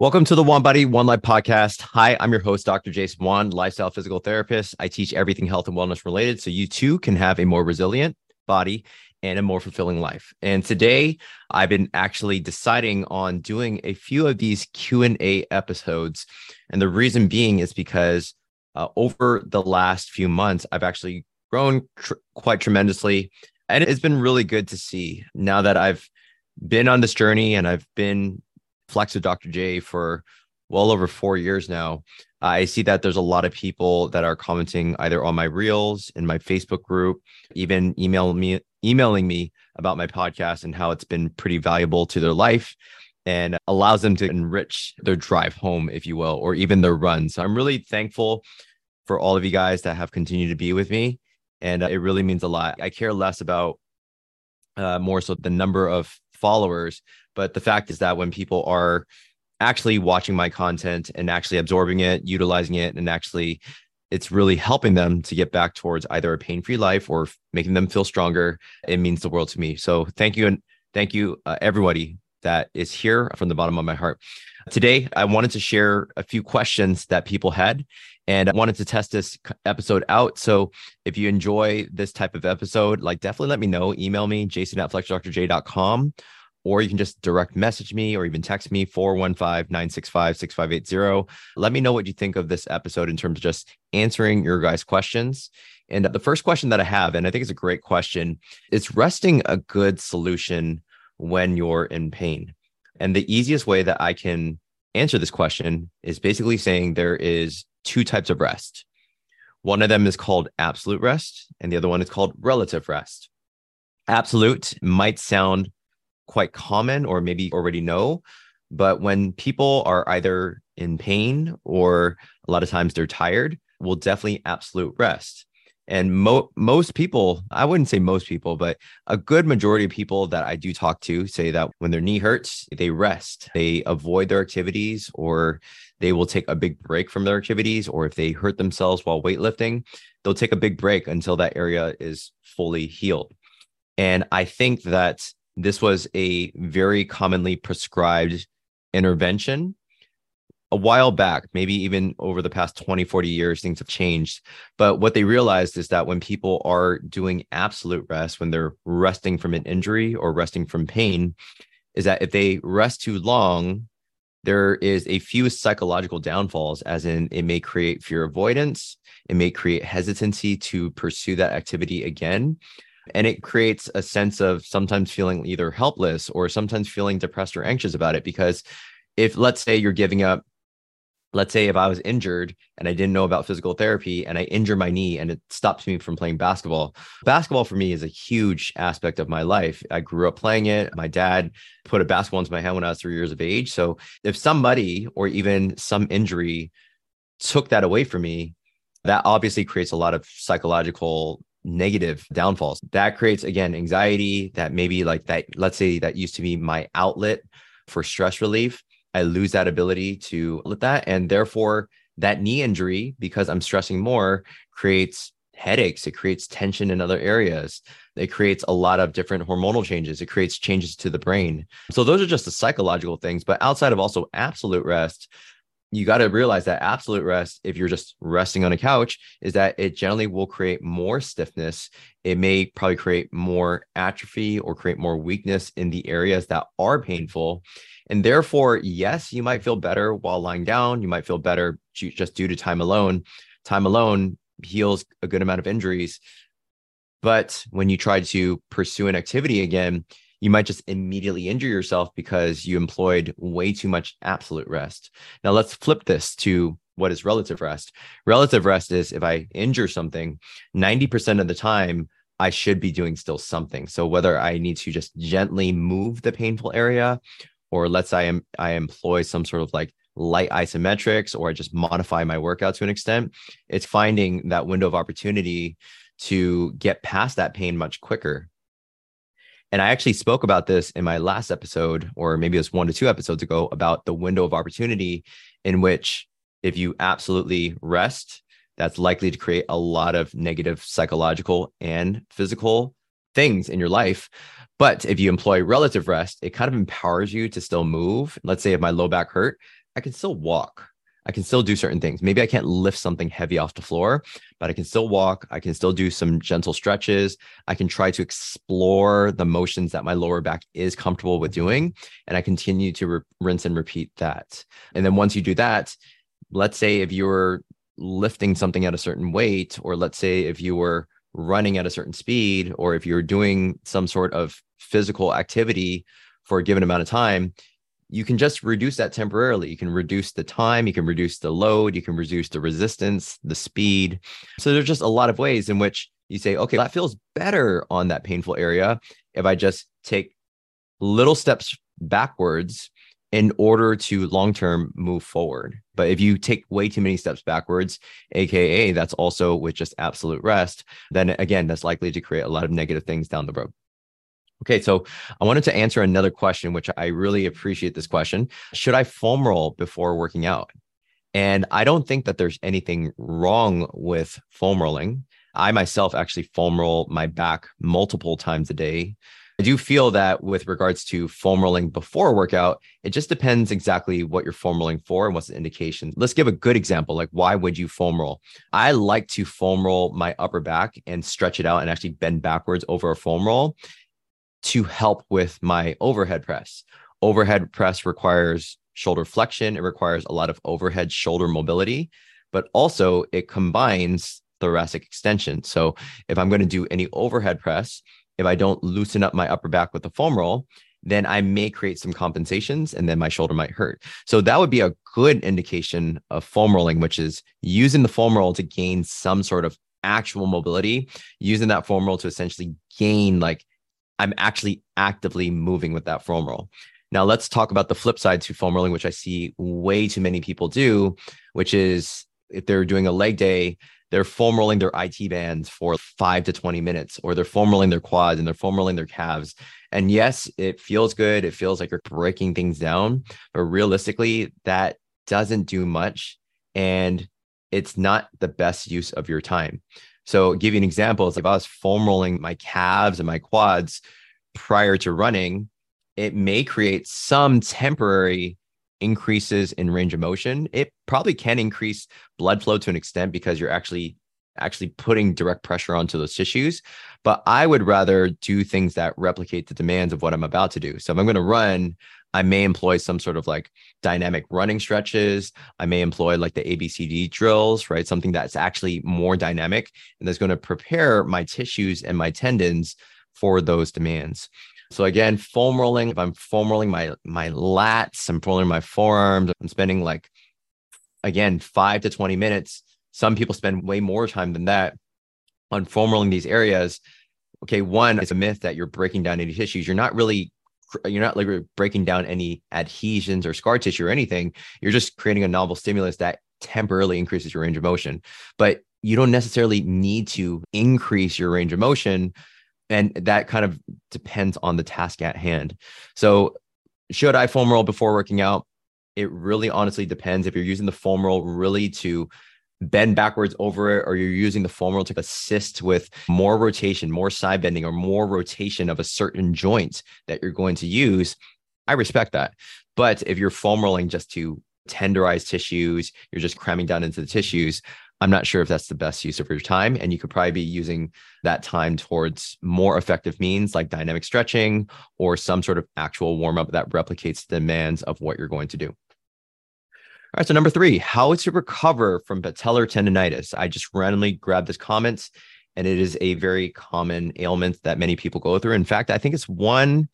Welcome to the One Body, One Life podcast. Hi, I'm your host, Dr. Jason Wan, lifestyle physical therapist. I teach everything health and wellness related so you too can have a more resilient body and a more fulfilling life. And today I've been actually deciding on doing a few of these Q&A episodes. And the reason being is because uh, over the last few months, I've actually grown tr- quite tremendously. And it's been really good to see now that I've been on this journey and I've been Flex with Dr. J for well over four years now. I see that there's a lot of people that are commenting either on my reels in my Facebook group, even email me emailing me about my podcast and how it's been pretty valuable to their life and allows them to enrich their drive home, if you will, or even their run. So I'm really thankful for all of you guys that have continued to be with me. And uh, it really means a lot. I care less about uh, more so the number of followers but the fact is that when people are actually watching my content and actually absorbing it, utilizing it, and actually it's really helping them to get back towards either a pain-free life or making them feel stronger. It means the world to me. So thank you and thank you uh, everybody that is here from the bottom of my heart. Today, I wanted to share a few questions that people had and I wanted to test this episode out. So if you enjoy this type of episode, like definitely let me know. Email me, jason at flexdrj.com or you can just direct message me or even text me 415-965-6580 let me know what you think of this episode in terms of just answering your guys questions. And the first question that i have and i think it's a great question is resting a good solution when you're in pain? And the easiest way that i can answer this question is basically saying there is two types of rest. One of them is called absolute rest and the other one is called relative rest. Absolute might sound quite common or maybe already know. But when people are either in pain or a lot of times they're tired, will definitely absolute rest. And mo- most people, I wouldn't say most people, but a good majority of people that I do talk to say that when their knee hurts, they rest, they avoid their activities, or they will take a big break from their activities. Or if they hurt themselves while weightlifting, they'll take a big break until that area is fully healed. And I think that this was a very commonly prescribed intervention a while back, maybe even over the past 20, 40 years, things have changed. But what they realized is that when people are doing absolute rest, when they're resting from an injury or resting from pain, is that if they rest too long, there is a few psychological downfalls, as in it may create fear avoidance, it may create hesitancy to pursue that activity again and it creates a sense of sometimes feeling either helpless or sometimes feeling depressed or anxious about it because if let's say you're giving up let's say if i was injured and i didn't know about physical therapy and i injure my knee and it stops me from playing basketball basketball for me is a huge aspect of my life. I grew up playing it. My dad put a basketball into my hand when i was three years of age. So if somebody or even some injury took that away from me that obviously creates a lot of psychological negative downfalls. That creates again anxiety that maybe like that let's say that used to be my outlet for stress relief. I lose that ability to let that and therefore that knee injury because I'm stressing more creates headaches, it creates tension in other areas. It creates a lot of different hormonal changes. It creates changes to the brain. So those are just the psychological things, but outside of also absolute rest, you got to realize that absolute rest, if you're just resting on a couch, is that it generally will create more stiffness. It may probably create more atrophy or create more weakness in the areas that are painful. And therefore, yes, you might feel better while lying down. You might feel better just due to time alone. Time alone heals a good amount of injuries. But when you try to pursue an activity again, you might just immediately injure yourself because you employed way too much absolute rest. Now, let's flip this to what is relative rest. Relative rest is if I injure something, 90% of the time, I should be doing still something. So whether I need to just gently move the painful area, or let's say I, am, I employ some sort of like light isometrics, or I just modify my workout to an extent, it's finding that window of opportunity to get past that pain much quicker. And I actually spoke about this in my last episode, or maybe it was one to two episodes ago, about the window of opportunity in which if you absolutely rest, that's likely to create a lot of negative psychological and physical things in your life. But if you employ relative rest, it kind of empowers you to still move. Let's say if my low back hurt, I can still walk. I can still do certain things. Maybe I can't lift something heavy off the floor, but I can still walk. I can still do some gentle stretches. I can try to explore the motions that my lower back is comfortable with doing. And I continue to re- rinse and repeat that. And then once you do that, let's say if you were lifting something at a certain weight, or let's say if you were running at a certain speed, or if you're doing some sort of physical activity for a given amount of time, you can just reduce that temporarily. You can reduce the time, you can reduce the load, you can reduce the resistance, the speed. So there's just a lot of ways in which you say, okay, that feels better on that painful area if I just take little steps backwards in order to long term move forward. But if you take way too many steps backwards, AKA that's also with just absolute rest, then again, that's likely to create a lot of negative things down the road. Okay, so I wanted to answer another question, which I really appreciate this question. Should I foam roll before working out? And I don't think that there's anything wrong with foam rolling. I myself actually foam roll my back multiple times a day. I do feel that with regards to foam rolling before a workout, it just depends exactly what you're foam rolling for and what's the indication. Let's give a good example. Like, why would you foam roll? I like to foam roll my upper back and stretch it out and actually bend backwards over a foam roll to help with my overhead press. Overhead press requires shoulder flexion, it requires a lot of overhead shoulder mobility, but also it combines thoracic extension. So if I'm going to do any overhead press, if I don't loosen up my upper back with the foam roll, then I may create some compensations and then my shoulder might hurt. So that would be a good indication of foam rolling, which is using the foam roll to gain some sort of actual mobility, using that foam roll to essentially gain like I'm actually actively moving with that foam roll. Now let's talk about the flip side to foam rolling, which I see way too many people do, which is if they're doing a leg day, they're foam rolling their IT bands for five to 20 minutes, or they're foam rolling their quads and they're foam rolling their calves. And yes, it feels good. It feels like you're breaking things down, but realistically, that doesn't do much. And it's not the best use of your time. So, give you an example, it's like if I was foam rolling my calves and my quads prior to running, it may create some temporary increases in range of motion. It probably can increase blood flow to an extent because you're actually actually putting direct pressure onto those tissues. But I would rather do things that replicate the demands of what I'm about to do. So if I'm going to run, I may employ some sort of like dynamic running stretches. I may employ like the ABCD drills, right? Something that's actually more dynamic and that's going to prepare my tissues and my tendons for those demands. So again, foam rolling, if I'm foam rolling my my lats, I'm foam rolling my forearms, I'm spending like again 5 to 20 minutes. Some people spend way more time than that on foam rolling these areas. Okay, one, it's a myth that you're breaking down any tissues. You're not really you're not like breaking down any adhesions or scar tissue or anything. You're just creating a novel stimulus that temporarily increases your range of motion. But you don't necessarily need to increase your range of motion. And that kind of depends on the task at hand. So, should I foam roll before working out? It really honestly depends. If you're using the foam roll really to bend backwards over it, or you're using the foam roll to assist with more rotation, more side bending, or more rotation of a certain joint that you're going to use, I respect that. But if you're foam rolling just to tenderize tissues, you're just cramming down into the tissues. I'm not sure if that's the best use of your time. And you could probably be using that time towards more effective means like dynamic stretching or some sort of actual warm up that replicates the demands of what you're going to do. All right, so number three, how to recover from patellar tendonitis. I just randomly grabbed this comment, and it is a very common ailment that many people go through. In fact, I think it's one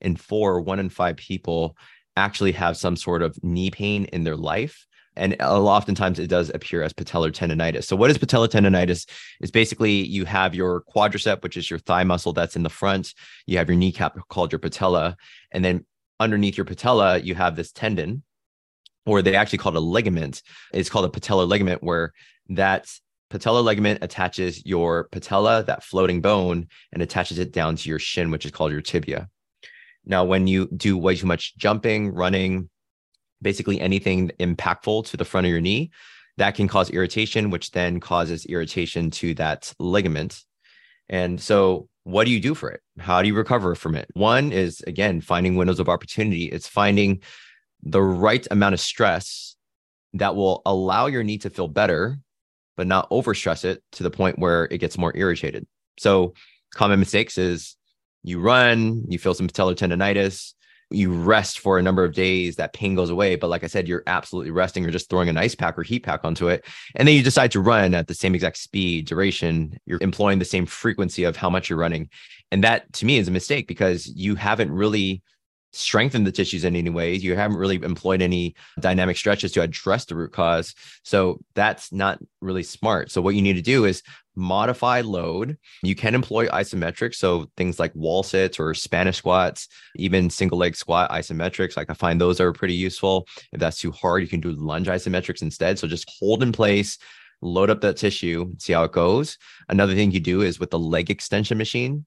in four, one in five people actually have some sort of knee pain in their life. And oftentimes it does appear as patellar tendonitis. So, what is patellar tendonitis? Is basically you have your quadricep, which is your thigh muscle that's in the front. You have your kneecap called your patella. And then underneath your patella, you have this tendon or they actually call it a ligament. It's called a patellar ligament, where that patellar ligament attaches your patella, that floating bone, and attaches it down to your shin, which is called your tibia. Now, when you do way too much jumping, running, basically anything impactful to the front of your knee, that can cause irritation, which then causes irritation to that ligament. And so, what do you do for it? How do you recover from it? One is, again, finding windows of opportunity. It's finding the right amount of stress that will allow your knee to feel better, but not overstress it to the point where it gets more irritated. So, common mistakes is you run, you feel some patellar tendonitis, you rest for a number of days, that pain goes away. But like I said, you're absolutely resting or just throwing an ice pack or heat pack onto it. And then you decide to run at the same exact speed, duration, you're employing the same frequency of how much you're running. And that to me is a mistake because you haven't really strengthened the tissues in any way. You haven't really employed any dynamic stretches to address the root cause. So that's not really smart. So what you need to do is modify load. You can employ isometrics. So things like wall sits or Spanish squats, even single leg squat isometrics. Like I find those are pretty useful. If that's too hard, you can do lunge isometrics instead. So just hold in place, load up that tissue, see how it goes. Another thing you do is with the leg extension machine,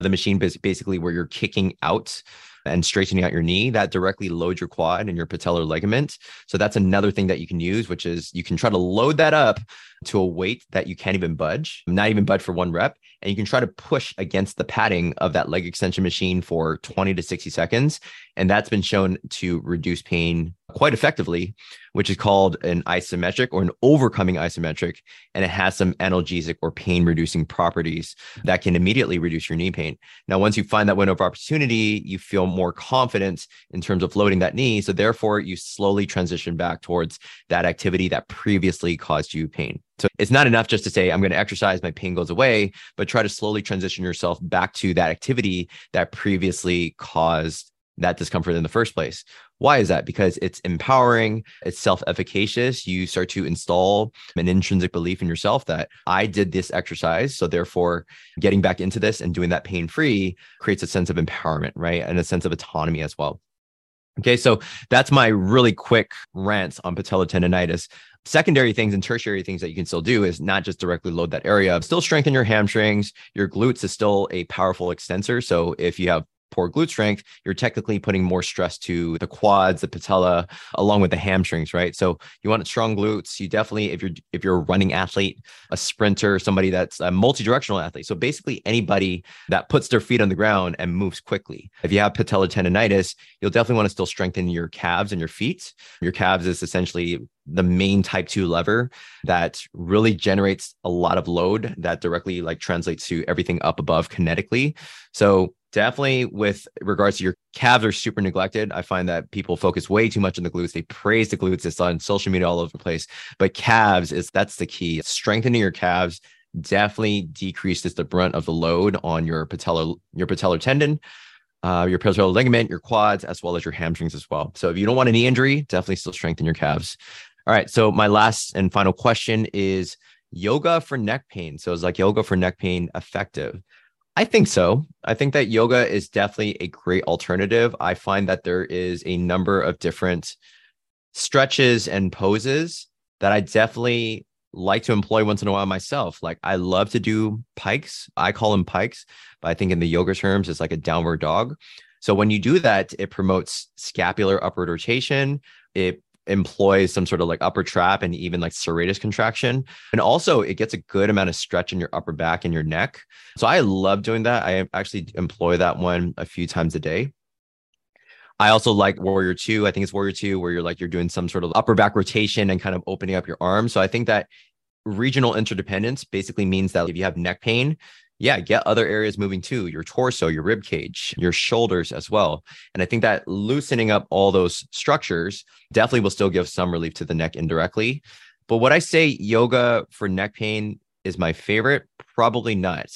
the machine basically where you're kicking out and straightening out your knee that directly loads your quad and your patellar ligament. So that's another thing that you can use, which is you can try to load that up to a weight that you can't even budge, not even budge for one rep. And you can try to push against the padding of that leg extension machine for 20 to 60 seconds. And that's been shown to reduce pain quite effectively, which is called an isometric or an overcoming isometric. And it has some analgesic or pain reducing properties that can immediately reduce your knee pain. Now, once you find that window of opportunity, you feel more confident in terms of loading that knee. So, therefore, you slowly transition back towards that activity that previously caused you pain. So it's not enough just to say, I'm going to exercise, my pain goes away, but try to slowly transition yourself back to that activity that previously caused that discomfort in the first place. Why is that? Because it's empowering, it's self efficacious. You start to install an intrinsic belief in yourself that I did this exercise. So, therefore, getting back into this and doing that pain free creates a sense of empowerment, right? And a sense of autonomy as well. Okay, so that's my really quick rant on patellar tendonitis secondary things and tertiary things that you can still do is not just directly load that area, still strengthen your hamstrings. Your glutes is still a powerful extensor. So if you have poor glute strength, you're technically putting more stress to the quads, the patella, along with the hamstrings, right? So you want strong glutes. You definitely, if you're if you're a running athlete, a sprinter, somebody that's a multi-directional athlete. So basically anybody that puts their feet on the ground and moves quickly. If you have patellar tendonitis, you'll definitely want to still strengthen your calves and your feet. Your calves is essentially the main type 2 lever that really generates a lot of load that directly like translates to everything up above kinetically so definitely with regards to your calves are super neglected i find that people focus way too much on the glutes they praise the glutes it's on social media all over the place but calves is that's the key strengthening your calves definitely decreases the brunt of the load on your patellar your patellar tendon uh, your patellar ligament, your quads, as well as your hamstrings as well. So if you don't want any injury, definitely still strengthen your calves. All right. So my last and final question is yoga for neck pain. So is like yoga for neck pain effective? I think so. I think that yoga is definitely a great alternative. I find that there is a number of different stretches and poses that I definitely like to employ once in a while myself. Like I love to do pikes. I call them pikes, but I think in the yoga terms, it's like a downward dog. So when you do that, it promotes scapular upward rotation. It employs some sort of like upper trap and even like serratus contraction. And also it gets a good amount of stretch in your upper back and your neck. So I love doing that. I actually employ that one a few times a day. I also like Warrior Two. I think it's Warrior Two, where you're like you're doing some sort of upper back rotation and kind of opening up your arms. So I think that regional interdependence basically means that if you have neck pain, yeah, get other areas moving too, your torso, your rib cage, your shoulders as well. And I think that loosening up all those structures definitely will still give some relief to the neck indirectly. But what I say yoga for neck pain is my favorite, probably not.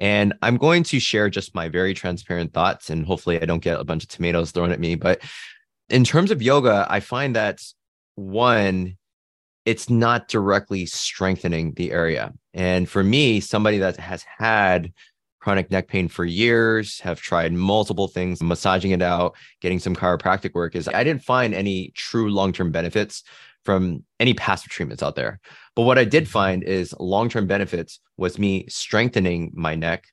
And I'm going to share just my very transparent thoughts and hopefully I don't get a bunch of tomatoes thrown at me, but in terms of yoga, I find that one it's not directly strengthening the area. And for me, somebody that has had chronic neck pain for years, have tried multiple things, massaging it out, getting some chiropractic work, is I didn't find any true long term benefits from any passive treatments out there. But what I did find is long term benefits was me strengthening my neck.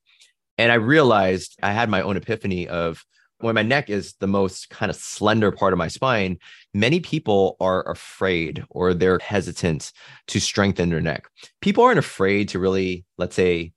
And I realized I had my own epiphany of when my neck is the most kind of slender part of my spine, many people are afraid or they're hesitant to strengthen their neck. People aren't afraid to really, let's say,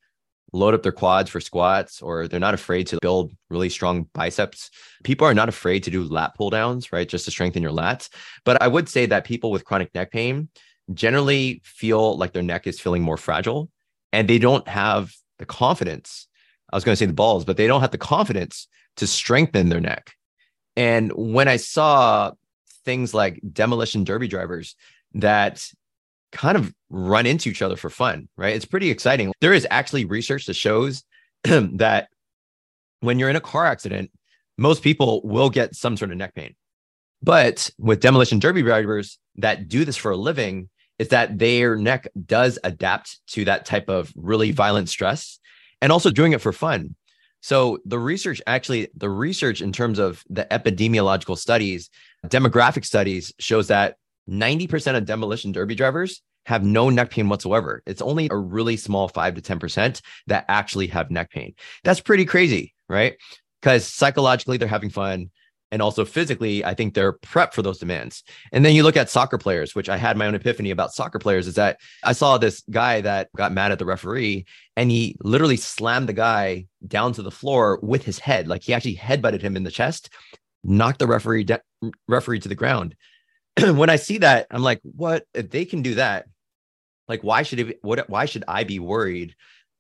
load up their quads for squats or they're not afraid to build really strong biceps. People are not afraid to do lat pull downs, right? Just to strengthen your lats. But I would say that people with chronic neck pain generally feel like their neck is feeling more fragile and they don't have the confidence. I was going to say the balls, but they don't have the confidence to strengthen their neck. And when I saw things like demolition derby drivers that kind of run into each other for fun, right? It's pretty exciting. There is actually research that shows that when you're in a car accident, most people will get some sort of neck pain. But with demolition derby drivers that do this for a living, is that their neck does adapt to that type of really violent stress and also doing it for fun. So the research actually, the research in terms of the epidemiological studies, demographic studies shows that 90% of demolition derby drivers have no neck pain whatsoever. It's only a really small 5 to 10% that actually have neck pain. That's pretty crazy, right? Because psychologically, they're having fun. And also physically, I think they're prepped for those demands. And then you look at soccer players, which I had my own epiphany about soccer players is that I saw this guy that got mad at the referee and he literally slammed the guy down to the floor with his head. Like he actually headbutted him in the chest, knocked the referee, de- referee to the ground. when I see that, I'm like, what? If they can do that, like, why should it? What? Why should I be worried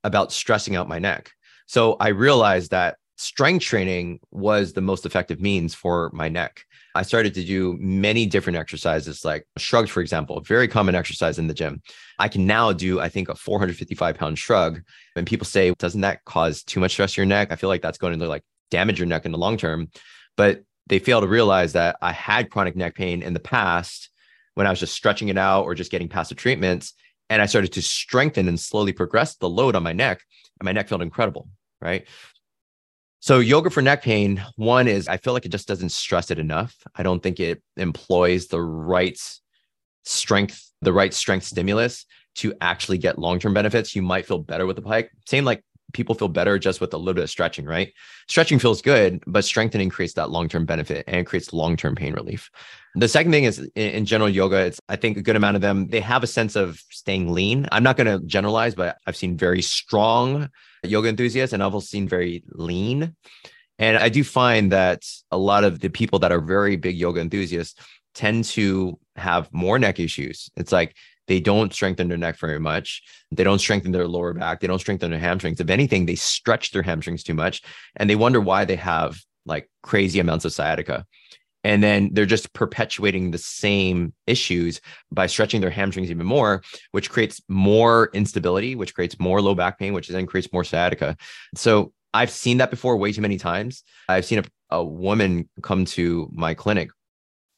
about stressing out my neck? So I realized that strength training was the most effective means for my neck. I started to do many different exercises, like shrugs, for example, very common exercise in the gym. I can now do, I think, a 455 pound shrug. And people say, doesn't that cause too much stress to your neck? I feel like that's going to like damage your neck in the long term. But they fail to realize that I had chronic neck pain in the past when I was just stretching it out or just getting past the treatments. And I started to strengthen and slowly progress the load on my neck, and my neck felt incredible. Right. So, yoga for neck pain, one is I feel like it just doesn't stress it enough. I don't think it employs the right strength, the right strength stimulus to actually get long term benefits. You might feel better with the pike. Same like people feel better just with a little bit of stretching, right? Stretching feels good, but strengthening creates that long term benefit and creates long term pain relief. The second thing is in general yoga, it's I think a good amount of them they have a sense of staying lean. I'm not going to generalize, but I've seen very strong yoga enthusiasts and I've also seen very lean. And I do find that a lot of the people that are very big yoga enthusiasts tend to have more neck issues. It's like they don't strengthen their neck very much. They don't strengthen their lower back. They don't strengthen their hamstrings. If anything, they stretch their hamstrings too much and they wonder why they have like crazy amounts of sciatica. And then they're just perpetuating the same issues by stretching their hamstrings even more, which creates more instability, which creates more low back pain, which then creates more sciatica. So I've seen that before way too many times. I've seen a, a woman come to my clinic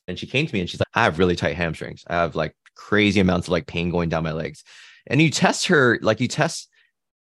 and she came to me and she's like, I have really tight hamstrings. I have like crazy amounts of like pain going down my legs. And you test her, like you test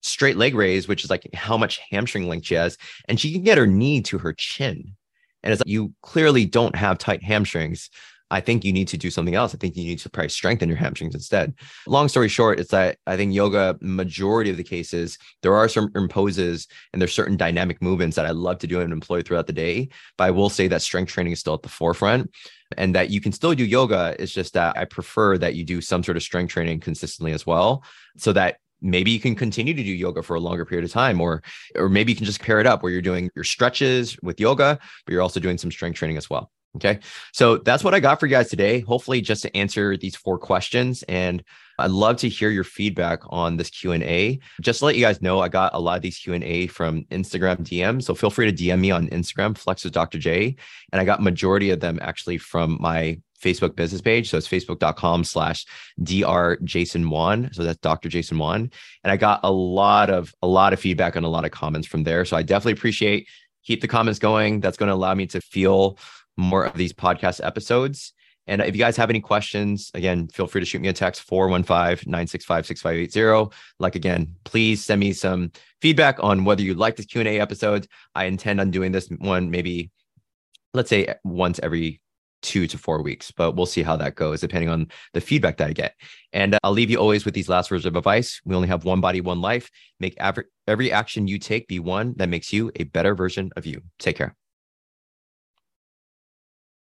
straight leg raise, which is like how much hamstring length she has, and she can get her knee to her chin. And it's like you clearly don't have tight hamstrings. I think you need to do something else. I think you need to probably strengthen your hamstrings instead. Long story short, it's that I think yoga, majority of the cases, there are certain poses and there's certain dynamic movements that I love to do and employ throughout the day. But I will say that strength training is still at the forefront and that you can still do yoga. It's just that I prefer that you do some sort of strength training consistently as well, so that maybe you can continue to do yoga for a longer period of time or or maybe you can just pair it up where you're doing your stretches with yoga but you're also doing some strength training as well okay so that's what i got for you guys today hopefully just to answer these four questions and I'd love to hear your feedback on this Q&A. Just to let you guys know, I got a lot of these Q&A from Instagram DM. So feel free to DM me on Instagram, Flex with Dr. J. And I got majority of them actually from my Facebook business page. So it's facebook.com slash dr Jason Wan. So that's Dr. Jason Wan. And I got a lot of a lot of feedback and a lot of comments from there. So I definitely appreciate keep the comments going. That's going to allow me to feel more of these podcast episodes. And if you guys have any questions, again, feel free to shoot me a text 415 965 6580. Like, again, please send me some feedback on whether you like this Q&A episode. I intend on doing this one maybe, let's say once every two to four weeks, but we'll see how that goes depending on the feedback that I get. And uh, I'll leave you always with these last words of advice. We only have one body, one life. Make every, every action you take be one that makes you a better version of you. Take care.